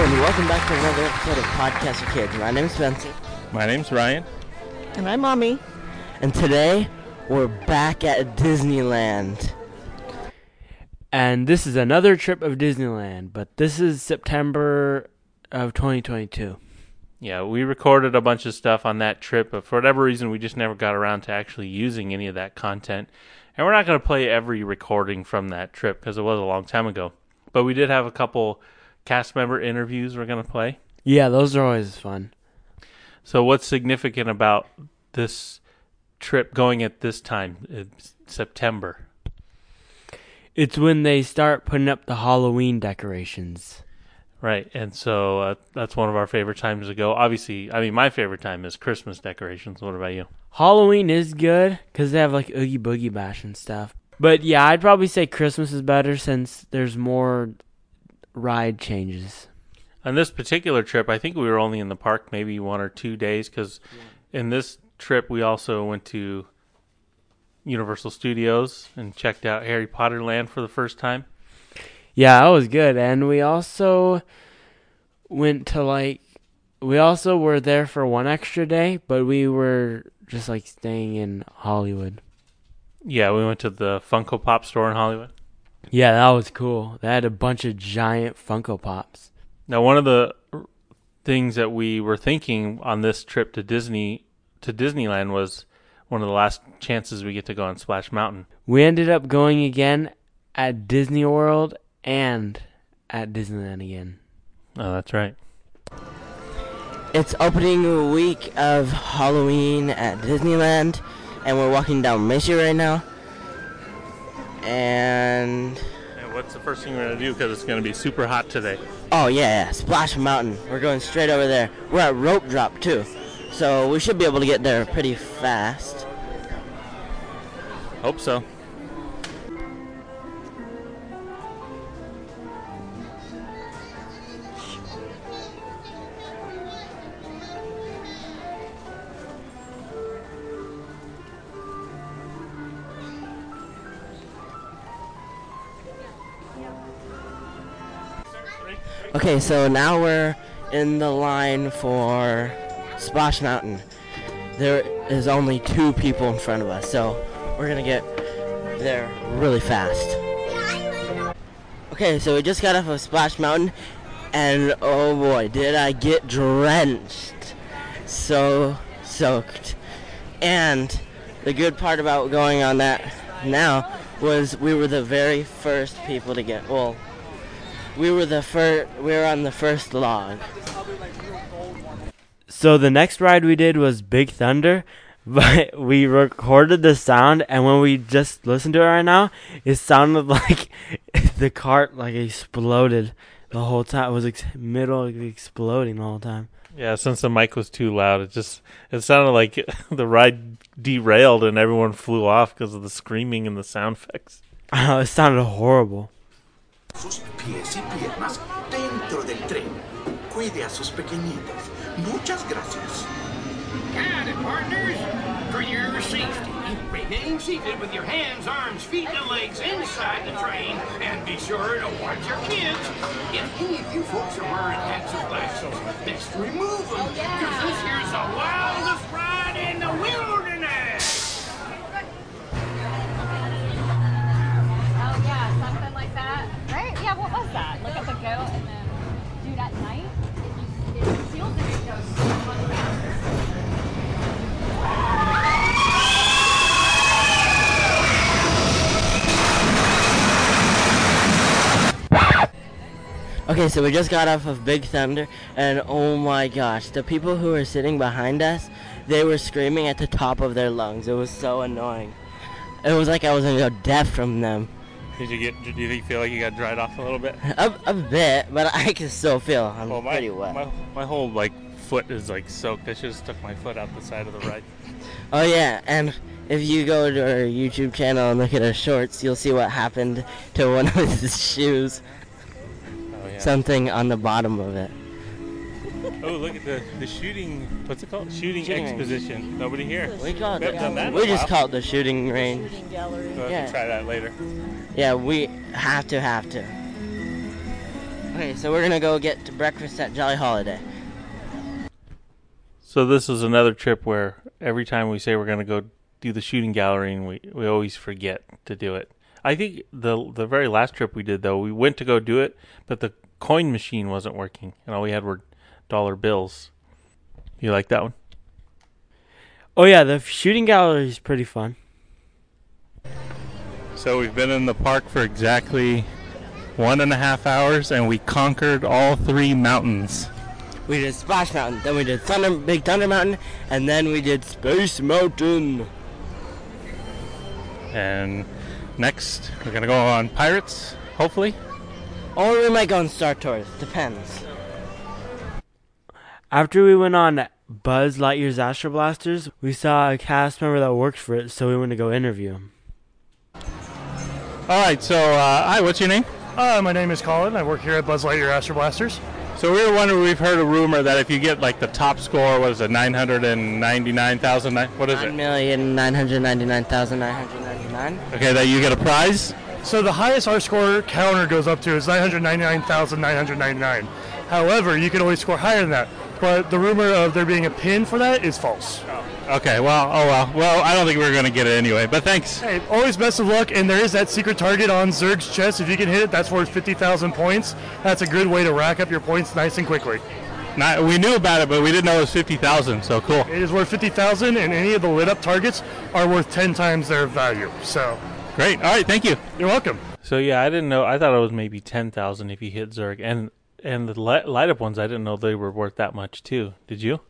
Hello and welcome back to another episode of Podcast for Kids. My name's Spencer. My name's Ryan. And I'm Mommy. And today we're back at Disneyland. And this is another trip of Disneyland, but this is September of 2022. Yeah, we recorded a bunch of stuff on that trip, but for whatever reason, we just never got around to actually using any of that content. And we're not going to play every recording from that trip because it was a long time ago. But we did have a couple cast member interviews we're going to play. Yeah, those are always fun. So, what's significant about this trip going at this time? It's September. It's when they start putting up the Halloween decorations. Right, and so uh, that's one of our favorite times to go. Obviously, I mean, my favorite time is Christmas decorations. What about you? Halloween is good because they have like Oogie Boogie Bash and stuff. But yeah, I'd probably say Christmas is better since there's more ride changes. On this particular trip, I think we were only in the park maybe one or two days because yeah. in this trip we also went to Universal Studios and checked out Harry Potter Land for the first time. Yeah, that was good. And we also went to like we also were there for one extra day, but we were just like staying in Hollywood. Yeah, we went to the Funko Pop store in Hollywood. Yeah, that was cool. They had a bunch of giant Funko Pops. Now, one of the things that we were thinking on this trip to Disney to Disneyland was one of the last chances we get to go on Splash Mountain. We ended up going again at Disney World and at Disneyland again. Oh, that's right. It's opening week of Halloween at Disneyland, and we're walking down Macy right now. And. And what's the first thing we're going to do? Because it's going to be super hot today. Oh, yeah, yeah. Splash Mountain. We're going straight over there. We're at Rope Drop, too. So we should be able to get there pretty fast. Hope so. Okay, so now we're in the line for Splash Mountain. There is only two people in front of us, so we're gonna get there really fast. Okay, so we just got off of Splash Mountain, and oh boy, did I get drenched! So soaked. And the good part about going on that now was we were the very first people to get well we were the first. We were on the first log. So the next ride we did was Big Thunder, but we recorded the sound, and when we just listened to it right now, it sounded like the cart like exploded the whole time. It was ex- middle exploding the whole time. Yeah, since the mic was too loud, it just it sounded like the ride derailed and everyone flew off because of the screaming and the sound effects. it sounded horrible. Sus pies y piernas dentro del tren. Cuide a sus pequeñitos. Muchas gracias. Partners. For your safety, remain seated with your hands, arms, feet, and legs inside the train, and be sure to watch your kids. If any of you folks are wearing hats or glasses, best remove them, because this here's the wildest Okay, so we just got off of Big Thunder, and oh my gosh, the people who were sitting behind us, they were screaming at the top of their lungs. It was so annoying. It was like I was gonna go deaf from them. Did you get? Do you think feel like you got dried off a little bit? A, a bit, but I can still feel I'm well, my, pretty wet. My, my whole like foot is like soaked. I just took my foot out the side of the ride. oh yeah, and if you go to our YouTube channel and look at our shorts, you'll see what happened to one of his shoes. Oh, yeah. Something on the bottom of it. Oh, look at the, the shooting. What's it called? Shooting, shooting exposition. Range. Nobody here. We call it. We just call it the shooting range. Shooting gallery. So yeah. try that later. Yeah, we have to have to. Okay, so we're gonna go get to breakfast at Jolly Holiday. So this is another trip where every time we say we're going to go do the shooting gallery, and we we always forget to do it. I think the the very last trip we did though, we went to go do it, but the coin machine wasn't working, and all we had were dollar bills. You like that one? Oh yeah, the shooting gallery is pretty fun. So we've been in the park for exactly one and a half hours, and we conquered all three mountains. We did Splash Mountain, then we did Thunder, Big Thunder Mountain, and then we did Space Mountain. And next, we're gonna go on Pirates, hopefully. Or we might go on Star Tours, depends. After we went on Buzz Lightyear's Astro Blasters, we saw a cast member that worked for it, so we went to go interview him. All right. So, uh, hi. What's your name? Uh, my name is Colin. I work here at Buzz Lightyear Astro Blasters. So we were wondering. We've heard a rumor that if you get like the top score, what is it, nine hundred and ninety-nine thousand? What is Nine it? million nine hundred ninety-nine thousand nine hundred ninety-nine. Okay, that you get a prize. So the highest our score counter goes up to is 999,999. However, you can always score higher than that. But the rumor of there being a pin for that is false. Okay. Well. Oh well. Well, I don't think we're gonna get it anyway. But thanks. Hey, always best of luck. And there is that secret target on Zurg's chest. If you can hit it, that's worth 50,000 points. That's a good way to rack up your points nice and quickly. Not, we knew about it, but we didn't know it was fifty thousand. So cool. It is worth 50,000, and any of the lit up targets are worth 10 times their value. So Great. All right. Thank you. you're welcome. So yeah, I didn't know. I thought it was maybe ten thousand if you hit Zurg, and and the light, light up ones. I didn't know they were worth that much too. Did you?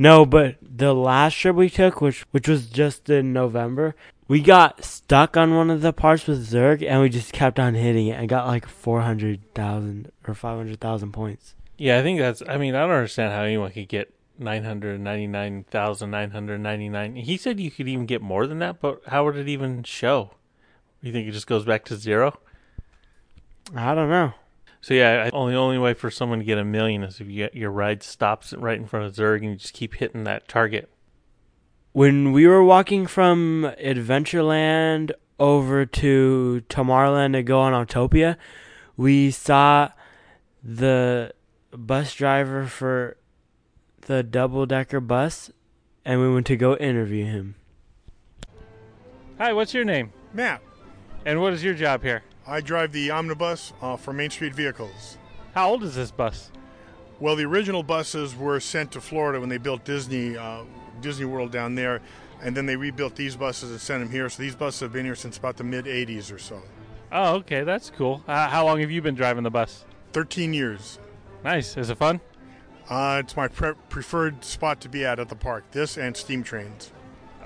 No, but the last trip we took, which which was just in November, we got stuck on one of the parts with Zurg, and we just kept on hitting it and got like four hundred thousand or five hundred thousand points. Yeah, I think that's. I mean, I don't understand how anyone could get nine hundred ninety-nine thousand nine hundred ninety-nine. He said you could even get more than that, but how would it even show? You think it just goes back to zero? I don't know. So yeah, I- only only way for someone to get a million is if you get your ride stops right in front of Zurg and you just keep hitting that target. When we were walking from Adventureland over to Tomorrowland to go on Autopia, we saw the bus driver for the double decker bus, and we went to go interview him. Hi, what's your name? Matt, And what is your job here? I drive the omnibus uh, for Main Street Vehicles. How old is this bus? Well, the original buses were sent to Florida when they built Disney uh, Disney World down there, and then they rebuilt these buses and sent them here. So these buses have been here since about the mid '80s or so. Oh, okay, that's cool. Uh, how long have you been driving the bus? 13 years. Nice. Is it fun? Uh, it's my pre- preferred spot to be at at the park. This and steam trains.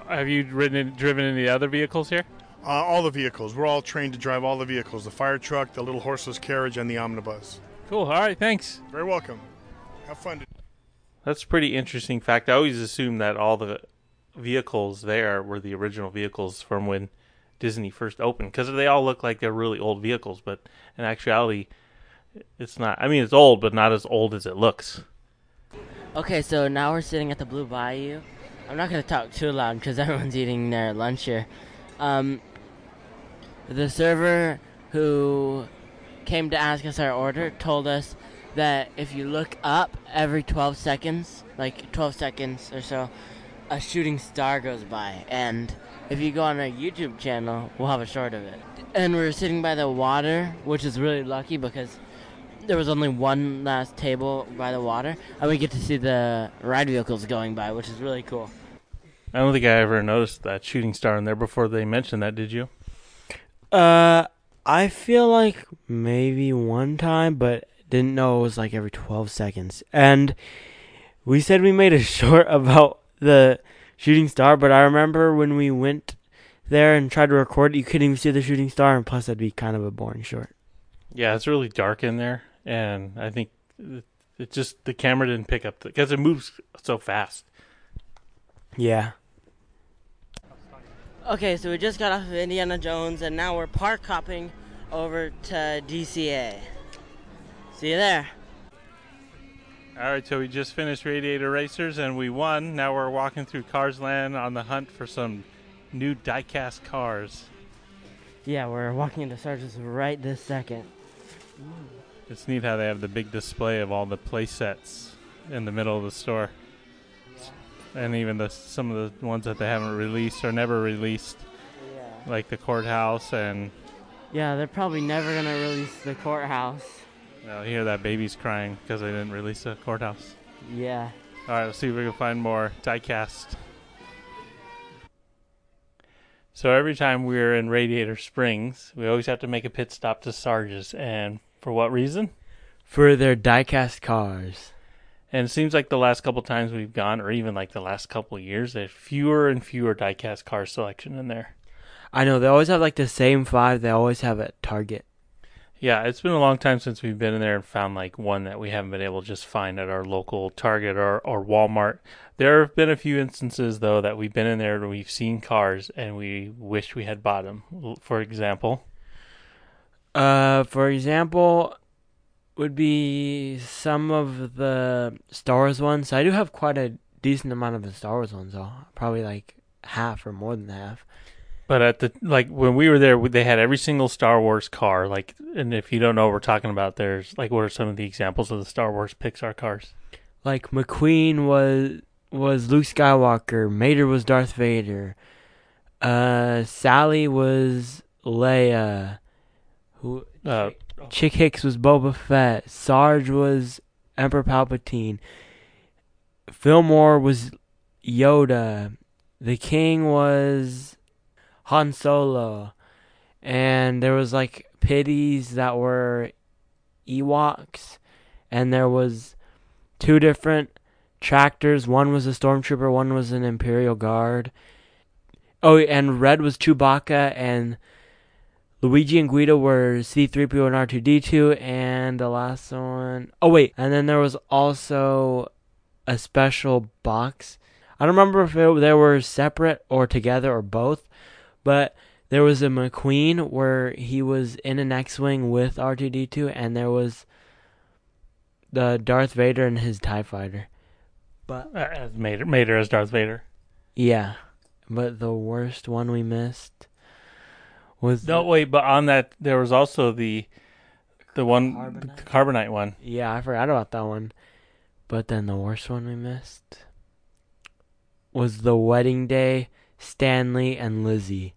Have you ridden, driven any other vehicles here? Uh, all the vehicles. We're all trained to drive all the vehicles: the fire truck, the little horseless carriage, and the omnibus. Cool. All right. Thanks. Very welcome. Have fun. That's a pretty interesting fact. I always assumed that all the vehicles there were the original vehicles from when Disney first opened because they all look like they're really old vehicles, but in actuality, it's not. I mean, it's old, but not as old as it looks. Okay, so now we're sitting at the Blue Bayou. I'm not gonna talk too loud because everyone's eating their lunch here. Um, the server who came to ask us our order told us that if you look up every 12 seconds, like 12 seconds or so, a shooting star goes by. And if you go on our YouTube channel, we'll have a short of it. And we're sitting by the water, which is really lucky because there was only one last table by the water, and we get to see the ride vehicles going by, which is really cool. I don't think I ever noticed that shooting star in there before they mentioned that. Did you? Uh, I feel like maybe one time, but didn't know it was like every 12 seconds. And we said we made a short about the shooting star, but I remember when we went there and tried to record it, you couldn't even see the shooting star, and plus, that'd be kind of a boring short. Yeah, it's really dark in there, and I think it, it just the camera didn't pick up because it moves so fast. Yeah. Okay, so we just got off of Indiana Jones, and now we're park hopping over to DCA. See you there. All right, so we just finished Radiator Racers and we won. Now we're walking through Cars Land on the hunt for some new diecast cars. Yeah, we're walking into Sargent's right this second. It's neat how they have the big display of all the play sets in the middle of the store, and even the some of the ones that they haven't released or never released, like the courthouse and. Yeah, they're probably never gonna release the courthouse. I hear that baby's crying because they didn't release the courthouse. Yeah. All right, let's see if we can find more diecast. So every time we're in Radiator Springs, we always have to make a pit stop to Sarge's, and for what reason? For their diecast cars. And it seems like the last couple times we've gone, or even like the last couple years, there's fewer and fewer diecast car selection in there. I know they always have like the same five they always have at Target. Yeah, it's been a long time since we've been in there and found like one that we haven't been able to just find at our local Target or, or Walmart. There have been a few instances though that we've been in there and we've seen cars and we wish we had bought them. For example, Uh, for example, would be some of the Star Wars ones. I do have quite a decent amount of the Star Wars ones, though. Probably like half or more than half. but at the like when we were there, they had every single Star Wars car. Like, and if you don't know what we're talking about, there's like what are some of the examples of the Star Wars Pixar cars? Like McQueen was was Luke Skywalker. Mater was Darth Vader. Uh, Sally was Leia. Who? Uh, Chick Hicks was Boba Fett. Sarge was Emperor Palpatine. Fillmore was Yoda. The King was Han Solo. And there was like pitties that were Ewoks. And there was two different tractors. One was a stormtrooper, one was an Imperial Guard. Oh, and red was Chewbacca and Luigi and Guido were C3PO and R2D2, and the last one oh wait, and then there was also a special box. I don't remember if it, they were separate or together or both, but there was a McQueen where he was in an X-wing with R2D2, and there was the Darth Vader and his Tie Fighter. But uh, as Mater, Mater as Darth Vader. yeah, but the worst one we missed was No, wait, but on that there was also the the one Carbonite? the carbonite one. Yeah, I forgot about that one. But then the worst one we missed was the wedding day, Stanley and Lizzie.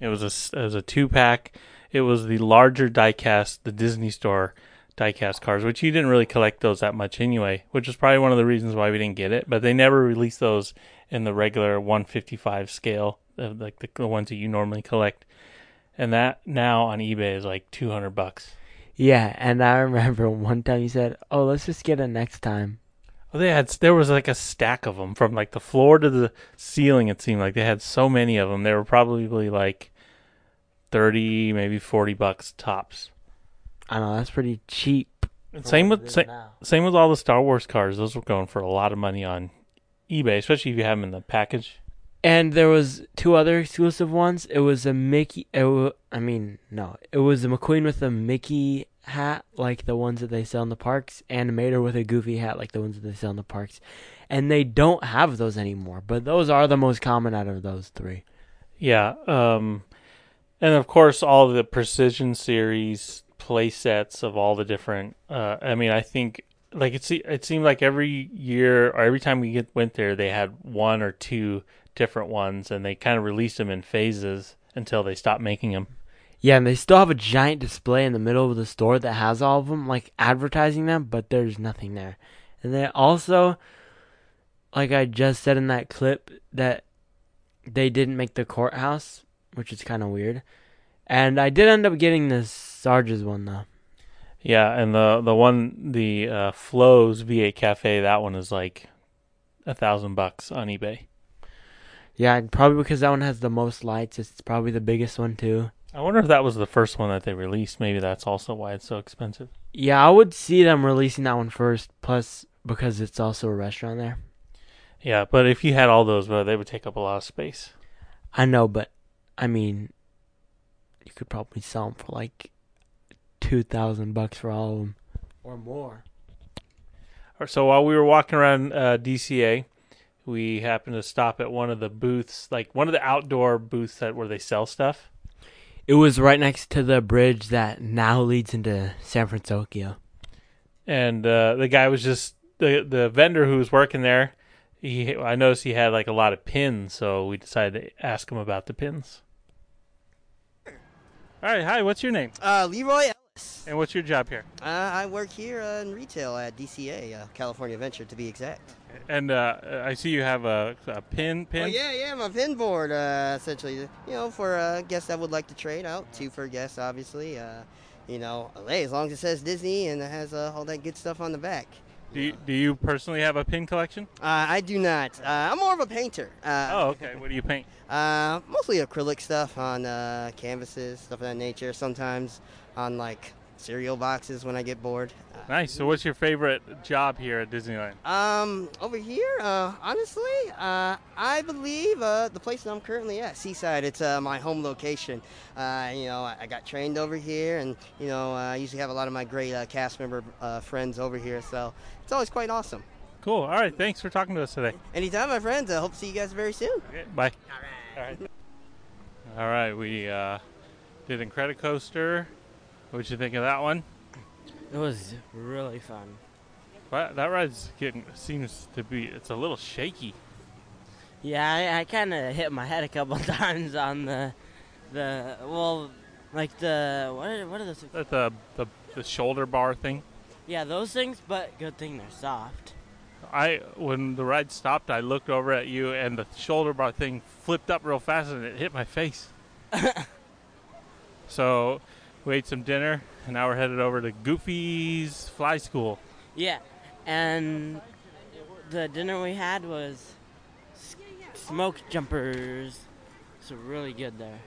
It was a s- it was a two pack. It was the larger diecast, the Disney Store diecast cars, which you didn't really collect those that much anyway, which is probably one of the reasons why we didn't get it. But they never released those in the regular 155 scale, like the, the ones that you normally collect. And that now on eBay is like 200 bucks. Yeah, and I remember one time you said, "Oh, let's just get it next time." Well, they had there was like a stack of them from like the floor to the ceiling. It seemed like they had so many of them. They were probably like 30, maybe 40 bucks tops. I know that's pretty cheap. And same with sa- same with all the Star Wars cars. Those were going for a lot of money on eBay, especially if you have them in the package. And there was two other exclusive ones. It was a Mickey. It wa- I mean, no, it was a McQueen with a Mickey hat, like the ones that they sell in the parks, and Mater with a Goofy hat, like the ones that they sell in the parks. And they don't have those anymore. But those are the most common out of those three. Yeah, um, and of course all the Precision Series play sets of all the different. Uh, I mean, I think like it. It seemed like every year or every time we get went there, they had one or two different ones, and they kind of released them in phases until they stopped making them. Yeah, and they still have a giant display in the middle of the store that has all of them, like advertising them, but there's nothing there. And then also, like I just said in that clip, that they didn't make the courthouse, which is kind of weird. And I did end up getting the Sarge's one though. Yeah, and the the one the uh, Flo's V8 Cafe that one is like a thousand bucks on eBay. Yeah, probably because that one has the most lights. It's probably the biggest one too. I wonder if that was the first one that they released. Maybe that's also why it's so expensive. Yeah, I would see them releasing that one first. Plus, because it's also a restaurant there. Yeah, but if you had all those, well, they would take up a lot of space. I know, but I mean, you could probably sell them for like two thousand bucks for all of them, or more. Or- So while we were walking around uh, DCA, we happened to stop at one of the booths, like one of the outdoor booths that where they sell stuff. It was right next to the bridge that now leads into San Francisco. And uh, the guy was just the the vendor who was working there. He I noticed he had like a lot of pins, so we decided to ask him about the pins. All right, hi. What's your name? Uh, Leroy Ellis. And what's your job here? Uh, I work here uh, in retail at DCA, uh, California Adventure to be exact. And uh, I see you have a, a pin pin. Oh yeah, yeah, my pin board. Uh, essentially, you know, for uh, guests that would like to trade out, two for guests, obviously. Uh, you know, hey, as long as it says Disney and it has uh, all that good stuff on the back. Do you, do you personally have a pin collection? Uh, I do not. Uh, I'm more of a painter. Uh, Oh, okay. What do you paint? Uh, mostly acrylic stuff on uh, canvases, stuff of that nature. Sometimes on like cereal boxes when I get bored. Nice. So, what's your favorite job here at Disneyland? Um, over here, uh, honestly, uh, I believe uh, the place that I'm currently at, Seaside, it's uh, my home location. Uh, you know, I, I got trained over here, and you know, uh, I usually have a lot of my great uh, cast member uh, friends over here, so it's always quite awesome. Cool. All right. Thanks for talking to us today. Anytime, my friends. I hope to see you guys very soon. Okay, bye. All right. All right. We uh, did Incredicoaster. What'd you think of that one? It was really fun. Well, that ride's getting seems to be it's a little shaky. Yeah, I, I kind of hit my head a couple times on the, the well, like the what are, what are those? That the the the shoulder bar thing. Yeah, those things. But good thing they're soft. I when the ride stopped, I looked over at you, and the shoulder bar thing flipped up real fast, and it hit my face. so we ate some dinner, and now we're headed over to Goofy's Fly School. Yeah, and the dinner we had was s- smoke jumpers. So really good there.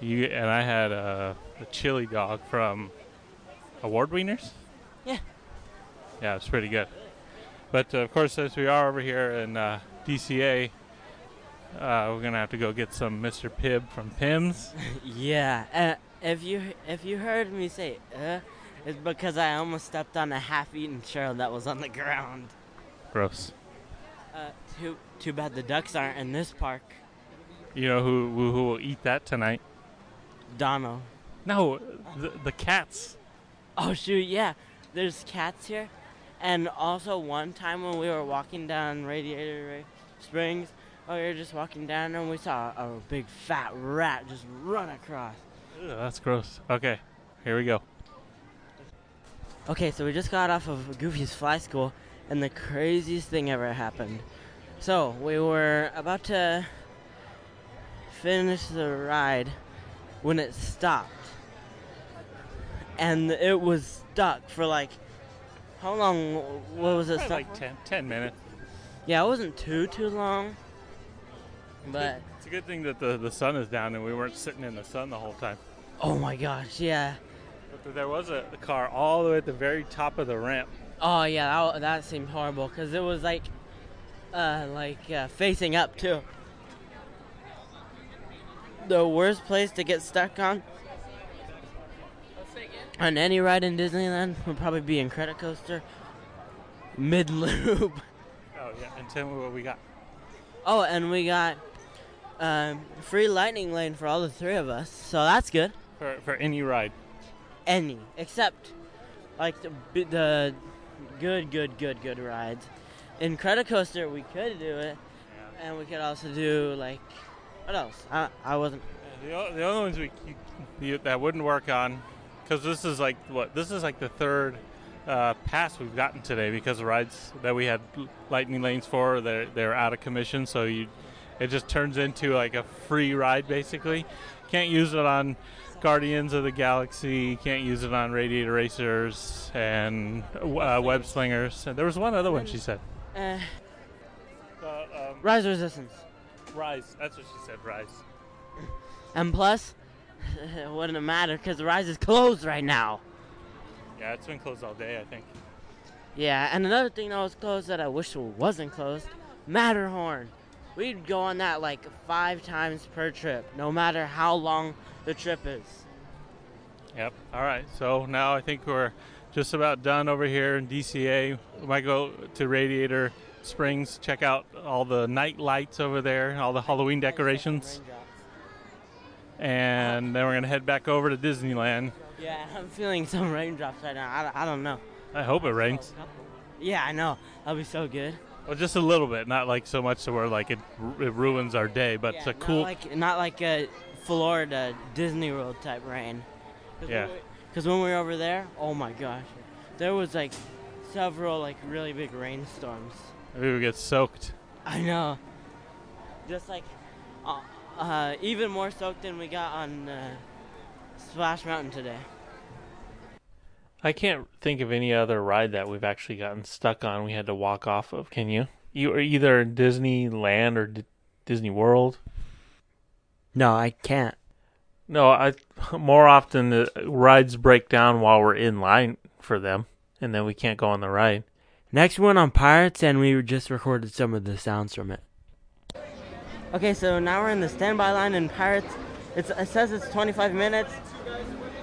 You and I had a, a chili dog from Award Wieners. Yeah. Yeah, it's pretty good. But uh, of course, since we are over here in uh, DCA, uh, we're gonna have to go get some Mr. Pibb from Pym's. yeah, uh, if you if you heard me say uh, it's because I almost stepped on a half-eaten shell that was on the ground. Gross. Uh, too too bad the ducks aren't in this park. You know who who, who will eat that tonight? Donald. No, the, the cats. Oh shoot, yeah. There's cats here. And also one time when we were walking down Radiator Springs, oh, we were just walking down and we saw a big fat rat just run across. Ugh, that's gross. Okay, here we go. Okay, so we just got off of Goofy's Fly School, and the craziest thing ever happened. So we were about to finish the ride when it stopped, and it was stuck for like how long? What was it? Probably stuck like for? 10, 10 minutes. Yeah, it wasn't too too long, but It's a good thing that the, the sun is down and we weren't sitting in the sun the whole time. Oh my gosh, yeah. But there was a, car all the way at the very top of the ramp. Oh yeah, that, that seemed horrible because it was like, uh, like uh, facing up too. The worst place to get stuck on, on any ride in Disneyland would probably be Incredicoaster, mid loop. Oh yeah, and tell me what we got. Oh, and we got um, free lightning lane for all the three of us, so that's good. For, for any ride. Any except like the the good, good, good, good rides. Incredicoaster, we could do it, and we could also do like what else? I I wasn't. The, the only ones we you, that wouldn't work on, because this is like what this is like the third uh, pass we've gotten today because the rides that we had lightning lanes for they're they're out of commission, so you it just turns into like a free ride basically. Can't use it on Guardians of the Galaxy. Can't use it on Radiator Racers and uh, Web Slingers. There was one other one she said. Uh, Uh, um, Rise Resistance, Rise. That's what she said. Rise. and plus, it wouldn't matter because Rise is closed right now. Yeah, it's been closed all day. I think. Yeah, and another thing that was closed that I wish wasn't closed, Matterhorn. We'd go on that like five times per trip, no matter how long the trip is. Yep. All right. So now I think we're just about done over here in DCA. We might go to Radiator Springs, check out all the night lights over there, all the Halloween decorations. and then we're gonna head back over to Disneyland. Yeah, I'm feeling some raindrops right now. I, don't- I don't know. I hope it rains. Yeah, I know. That'll be so good. Well, just a little bit, not like so much to where like it, it ruins our day, but it's a Not cool. like not like a Florida Disney World type rain. Yeah. Because when we were over there, oh my gosh, there was like several like really big rainstorms. We would get soaked. I know. Just like, uh, uh, even more soaked than we got on uh, Splash Mountain today. I can't think of any other ride that we've actually gotten stuck on. We had to walk off of. Can you? You are either in Disneyland or D- Disney World. No, I can't. No, I more often the rides break down while we're in line for them, and then we can't go on the ride. Next we went on Pirates, and we just recorded some of the sounds from it. Okay, so now we're in the standby line in Pirates. It's, it says it's 25 minutes.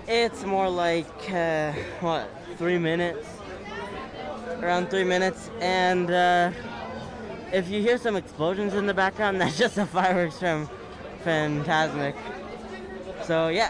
It's more like, uh, what, three minutes? Around three minutes. And uh, if you hear some explosions in the background, that's just the fireworks from Fantasmic. So, yeah.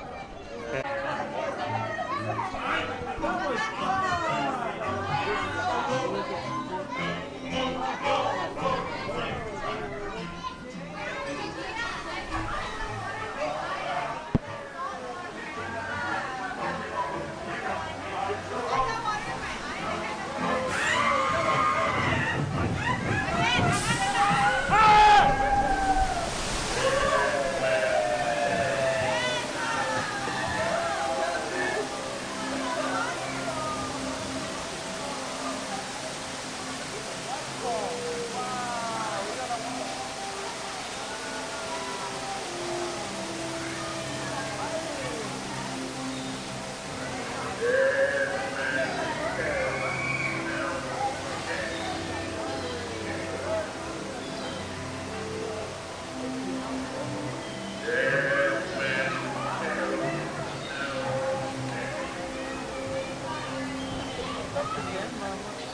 afternoon.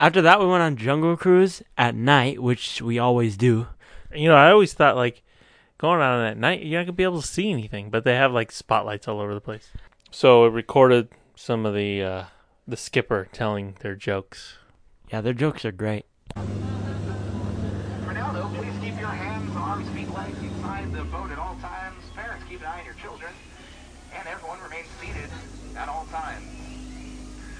After that, we went on Jungle Cruise at night, which we always do. You know, I always thought like going on at night, you're not gonna be able to see anything, but they have like spotlights all over the place. So it recorded some of the uh, the skipper telling their jokes. Yeah, their jokes are great. For now, though, please keep your hands, arms, feet, legs inside the boat at all times. Parents, keep an eye on your children. And everyone remains seated at all times.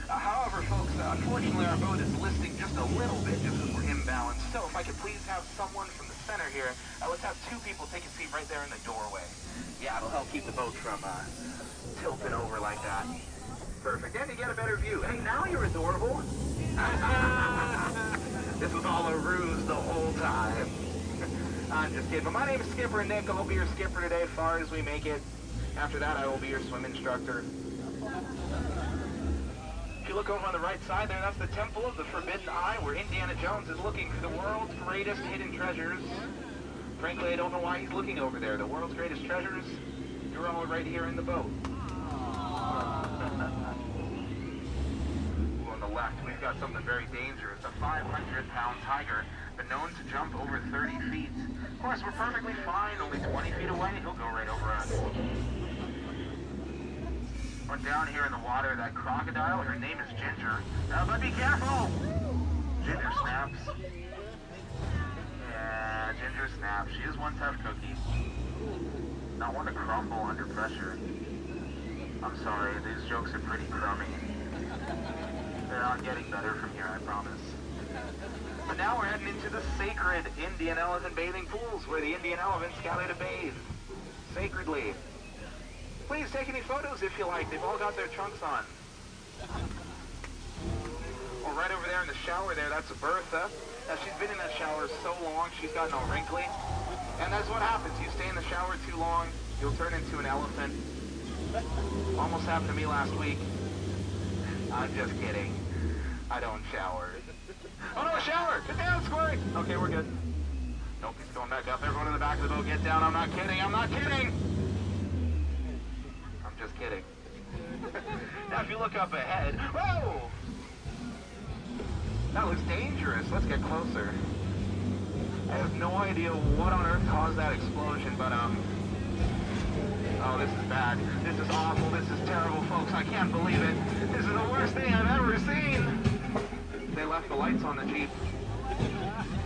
However, folks, uh, unfortunately, our boat is listing just a little bit just because we're imbalanced. So if I could please have someone from the center here, uh, let's have two people take a seat right there in the doorway. Yeah, it'll help keep the boat from uh, tilting over like that. Perfect. And you get a better view. Hey, now you're adorable. this was all a ruse the whole time. I'm just kidding. But my name is Skipper Nick. I'll be your skipper today as far as we make it. After that, I will be your swim instructor. If you look over on the right side there, that's the Temple of the Forbidden Eye, where Indiana Jones is looking for the world's greatest hidden treasures. Frankly, I don't know why he's looking over there. The world's greatest treasures, you're all right here in the boat. Ooh, on the left, we've got something very dangerous. A 500-pound tiger, been known to jump over 30 feet. Of course, we're perfectly fine, only 20 feet away. He'll go right over us. Down here in the water, that crocodile, her name is Ginger. Uh, but be careful! Ginger snaps. Yeah, Ginger snaps. She is one tough cookie. Not one to crumble under pressure. I'm sorry, these jokes are pretty crummy. They're not getting better from here, I promise. But now we're heading into the sacred Indian elephant bathing pools where the Indian elephants gather to bathe. Sacredly. Please take any photos if you like. They've all got their trunks on. Well, right over there in the shower there, that's Bertha. Now, she's been in that shower so long, she's gotten all wrinkly. And that's what happens. You stay in the shower too long, you'll turn into an elephant. Almost happened to me last week. I'm just kidding. I don't shower. Oh no, a shower! Get down, Squirt! Okay, we're good. Nope, he's going back up. Everyone in the back of the boat, get down. I'm not kidding. I'm not kidding! Just kidding. now, if you look up ahead, whoa! That looks dangerous. Let's get closer. I have no idea what on earth caused that explosion, but, um... Oh, this is bad. This is awful. This is terrible, folks. I can't believe it. This is the worst thing I've ever seen. They left the lights on the Jeep.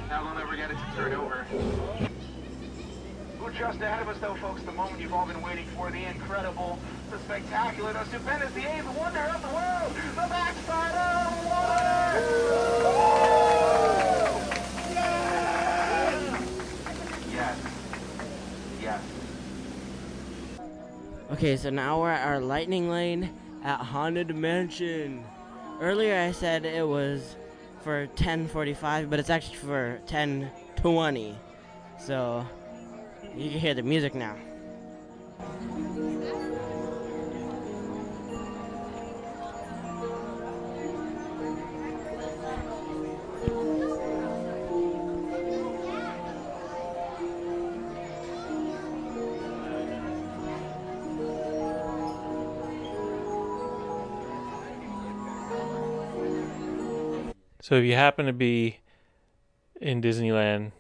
Now they'll never get it to turn over. We're just ahead of us, though, folks. The moment you've all been waiting for. The incredible, the spectacular, the stupendous, the eighth wonder of the world. The backside of water! Yes. Yes. Okay, so now we're at our lightning lane at Haunted Mansion. Earlier I said it was for 10:45, but it's actually for 10:20. So you can hear the music now. So if you happen to be in Disneyland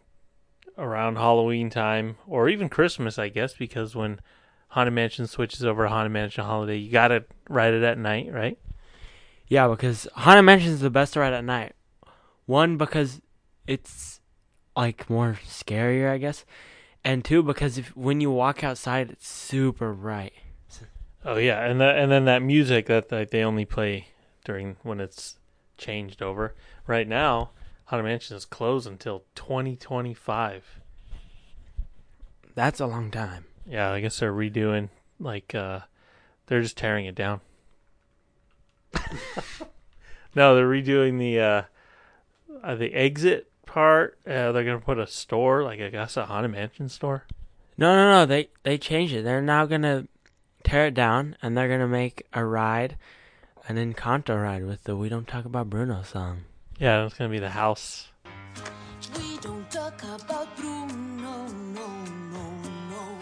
around Halloween time or even Christmas, I guess, because when Haunted Mansion switches over to Haunted Mansion Holiday, you gotta ride it at night, right? Yeah, because Haunted Mansion is the best to ride at night. One because it's like more scarier, I guess, and two because if when you walk outside, it's super bright. Oh yeah, and that and then that music that like, they only play during when it's changed over. Right now, Haunted Mansion is closed until 2025. That's a long time. Yeah, I guess they're redoing like uh they're just tearing it down. no, they're redoing the uh, uh the exit part. Uh, they're gonna put a store, like I guess a haunted mansion store. No, no, no. They they changed it. They're now gonna tear it down and they're gonna make a ride, an Encanto ride with the "We Don't Talk About Bruno" song. Yeah, it's gonna be the house. We don't talk about Bruno, no, no, no.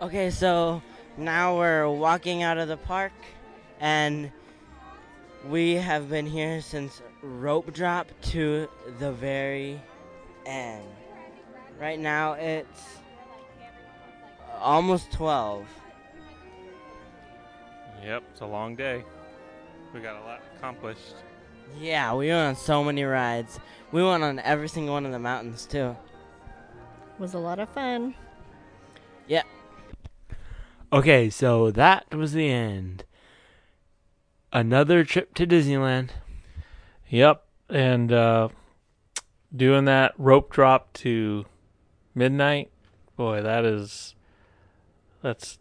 Okay, so now we're walking out of the park, and we have been here since rope drop to the very end. Right now it's almost 12. Yep, it's a long day. We got a lot accomplished. Yeah, we went on so many rides. We went on every single one of the mountains, too. Was a lot of fun. Yeah. Okay, so that was the end. Another trip to Disneyland. Yep, and uh, doing that rope drop to midnight, boy, that is that's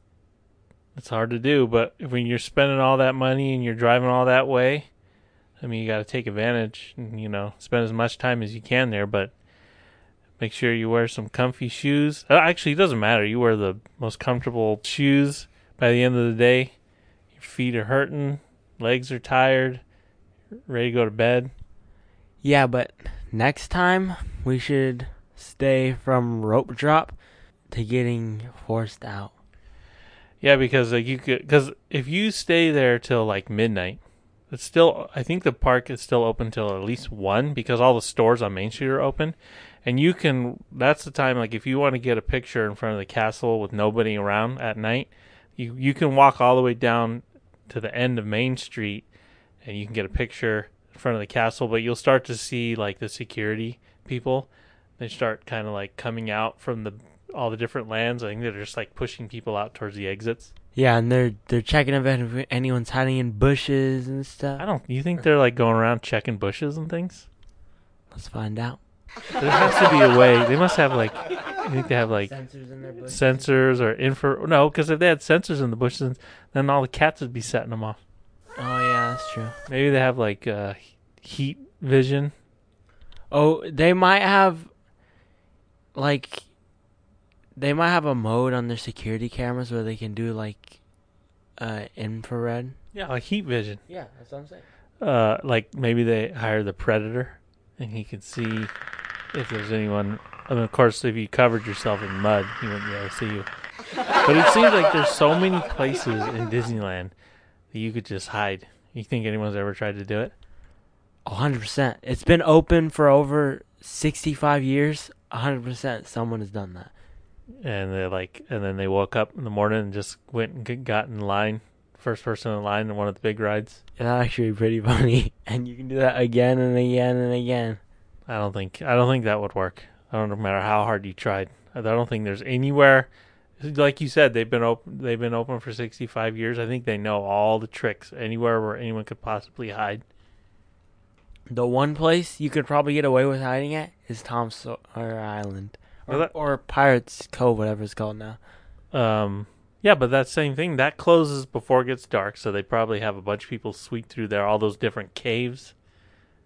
It's hard to do, but when you're spending all that money and you're driving all that way, I mean, you got to take advantage and, you know, spend as much time as you can there, but make sure you wear some comfy shoes. Uh, Actually, it doesn't matter. You wear the most comfortable shoes by the end of the day. Your feet are hurting, legs are tired, ready to go to bed. Yeah, but next time we should stay from rope drop to getting forced out. Yeah, because like you could, because if you stay there till like midnight, it's still. I think the park is still open till at least one because all the stores on Main Street are open, and you can. That's the time. Like if you want to get a picture in front of the castle with nobody around at night, you you can walk all the way down to the end of Main Street, and you can get a picture in front of the castle. But you'll start to see like the security people. They start kind of like coming out from the all the different lands. I think they're just like pushing people out towards the exits. Yeah, and they're they're checking if anyone's hiding in bushes and stuff. I don't. You think they're like going around checking bushes and things? Let's find out. There has to be a way. They must have like. You think they have like Sensors in their bushes? sensors or infra? No, because if they had sensors in the bushes, then all the cats would be setting them off. Oh yeah, that's true. Maybe they have like uh, heat vision. Oh, they might have like they might have a mode on their security cameras where they can do like uh infrared. Yeah, like heat vision. Yeah, that's what I'm saying. Uh, like maybe they hire the predator, and he can see if there's anyone. I mean, of course, if you covered yourself in mud, he wouldn't be able to see you. But it seems like there's so many places in Disneyland that you could just hide. You think anyone's ever tried to do it? A hundred percent. It's been open for over sixty-five years. A hundred percent, someone has done that. And they like and then they woke up in the morning and just went and g- got in line first person in line in one of the big rides. It's actually pretty funny, and you can do that again and again and again. i don't think i don't think that would work. I don't no matter how hard you tried. I don't think there's anywhere like you said they've been open they've been open for 65 years. I think they know all the tricks anywhere where anyone could possibly hide. The one place you could probably get away with hiding at is Tom Sawyer Island, or, that- or Pirates Cove, whatever it's called now. um yeah but that same thing that closes before it gets dark so they probably have a bunch of people sweep through there all those different caves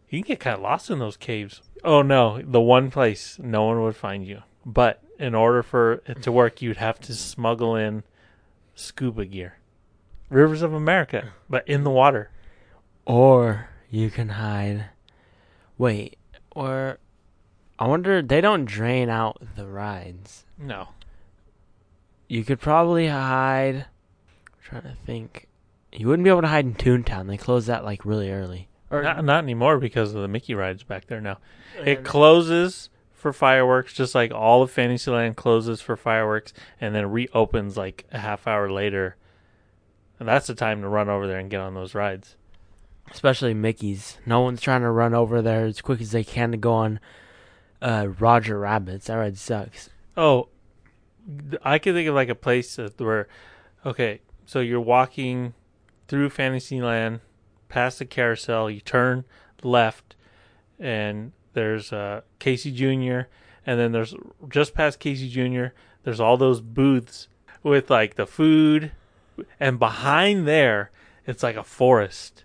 you can get kind of lost in those caves oh no the one place no one would find you but in order for it to work you'd have to smuggle in scuba gear rivers of america but in the water Or you can hide. Wait, or I wonder they don't drain out the rides. no You could probably hide. I'm trying to think. You wouldn't be able to hide in Toontown. They close that like really early. Or not, not anymore because of the mickey rides back there now it closes for fireworks just like all of fantasyland closes for fireworks and then reopens like a half hour later and that's the time to run over there and get on those rides especially Mickey's. No one's trying to run over there as quick as they can to go on uh, Roger Rabbit's. That ride sucks. Oh, I could think of like a place where, okay, so you're walking through Fantasyland, past the carousel, you turn left, and there's uh, Casey Jr., and then there's just past Casey Jr., there's all those booths with like the food, and behind there, it's like a forest.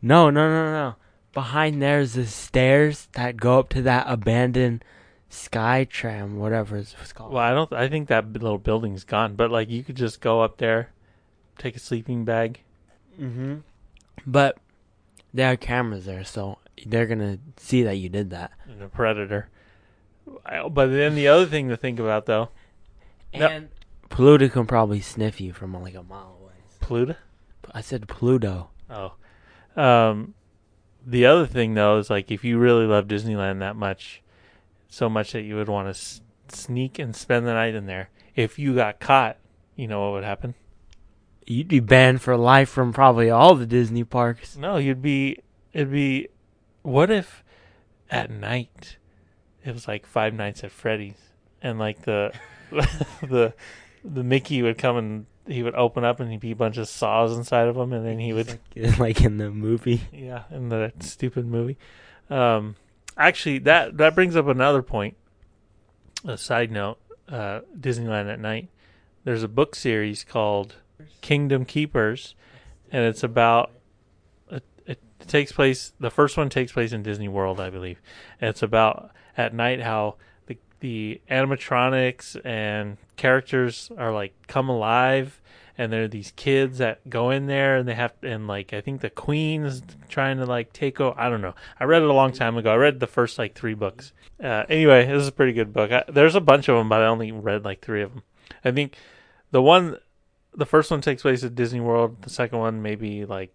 No, no, no, no. Behind there's the stairs that go up to that abandoned sky tram, whatever it's it's called. Well, I don't. I think that little building's gone, but like you could just go up there, take a sleeping bag. Mm-hmm. But there are cameras there, so they're gonna see that you did that. and a predator. I- But then the other thing to think about though, No. And Pluto can probably sniff you from like a mile away. Pluto. I said Pluto. Oh, um, the other thing though is like if you really love Disneyland that much, so much that you would want to s- sneak and spend the night in there. If you got caught, you know what would happen? You'd be banned for life from probably all the Disney parks. No, you'd be. It'd be. What if at night it was like Five Nights at Freddy's and like the the the Mickey would come and he would open up and he'd be a bunch of saws inside of him and then he would like in the movie. yeah in the stupid movie. Um, actually, that that brings up another point. A side note: uh, Disneyland at night. There's a book series called Kingdom Keepers, and it's about it, it takes place. The first one takes place in Disney World, I believe. And it's about at night how the animatronics and characters are like come alive, and there are these kids that go in there and they have and like I think the Queen is trying to like take over. I don't know. I read it a long time ago. I read the first like three books. Uh, anyway, this is a pretty good book. I, there's a bunch of them, but I only read like three of them. I think the one, the first one takes place at Disney World. The second one maybe like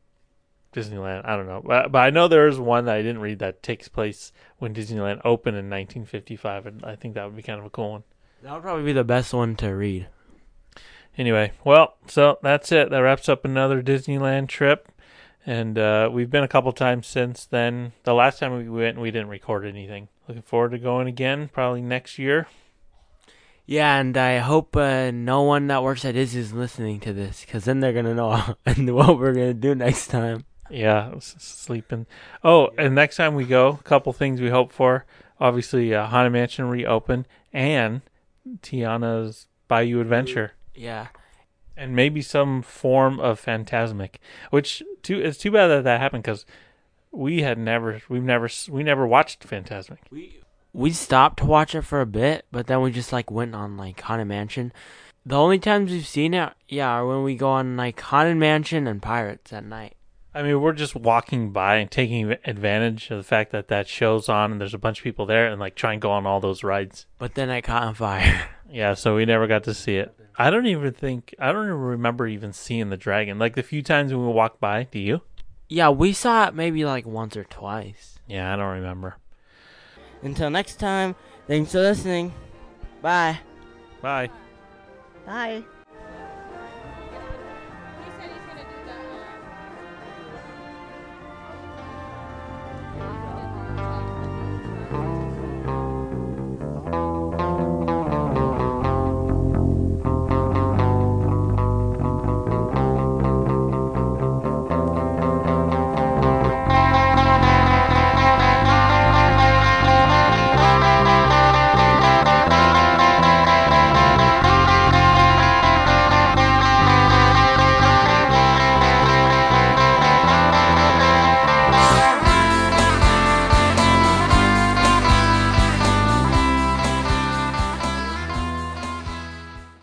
Disneyland. I don't know, but, but I know there is one that I didn't read that takes place when Disneyland opened in 1955, and I think that would be kind of a cool one. That would probably be the best one to read. Anyway, well, so that's it. That wraps up another Disneyland trip, and uh, we've been a couple times since then. The last time we went, we didn't record anything. Looking forward to going again, probably next year. Yeah, and I hope uh, no one that works at Disney is listening to this, because then they're gonna know what we're gonna do next time. Yeah, sleeping. Oh, and next time we go, a couple things we hope for. Obviously, uh, Haunted Mansion reopen and Tiana's Bayou Adventure, Yeah, and maybe some form of Fantasmic. Which too, it's too bad that that happened because we had never, we've never, we never watched Fantasmic. we stopped to watch it for a bit, but then we just like went on like Haunted Mansion. The only times we've seen it, yeah, are when we go on like Haunted Mansion and Pirates at night. I mean, we're just walking by and taking advantage of the fact that that show's on and there's a bunch of people there and like try and go on all those rides. But then it caught on fire. Yeah, so we never got to see it. I don't even think I don't even remember even seeing the dragon. Like the few times when we walked by, do you? yeah, we saw it maybe like once or twice. Yeah, I don't remember. Until next time, thanks for listening. Bye. Bye. Bye.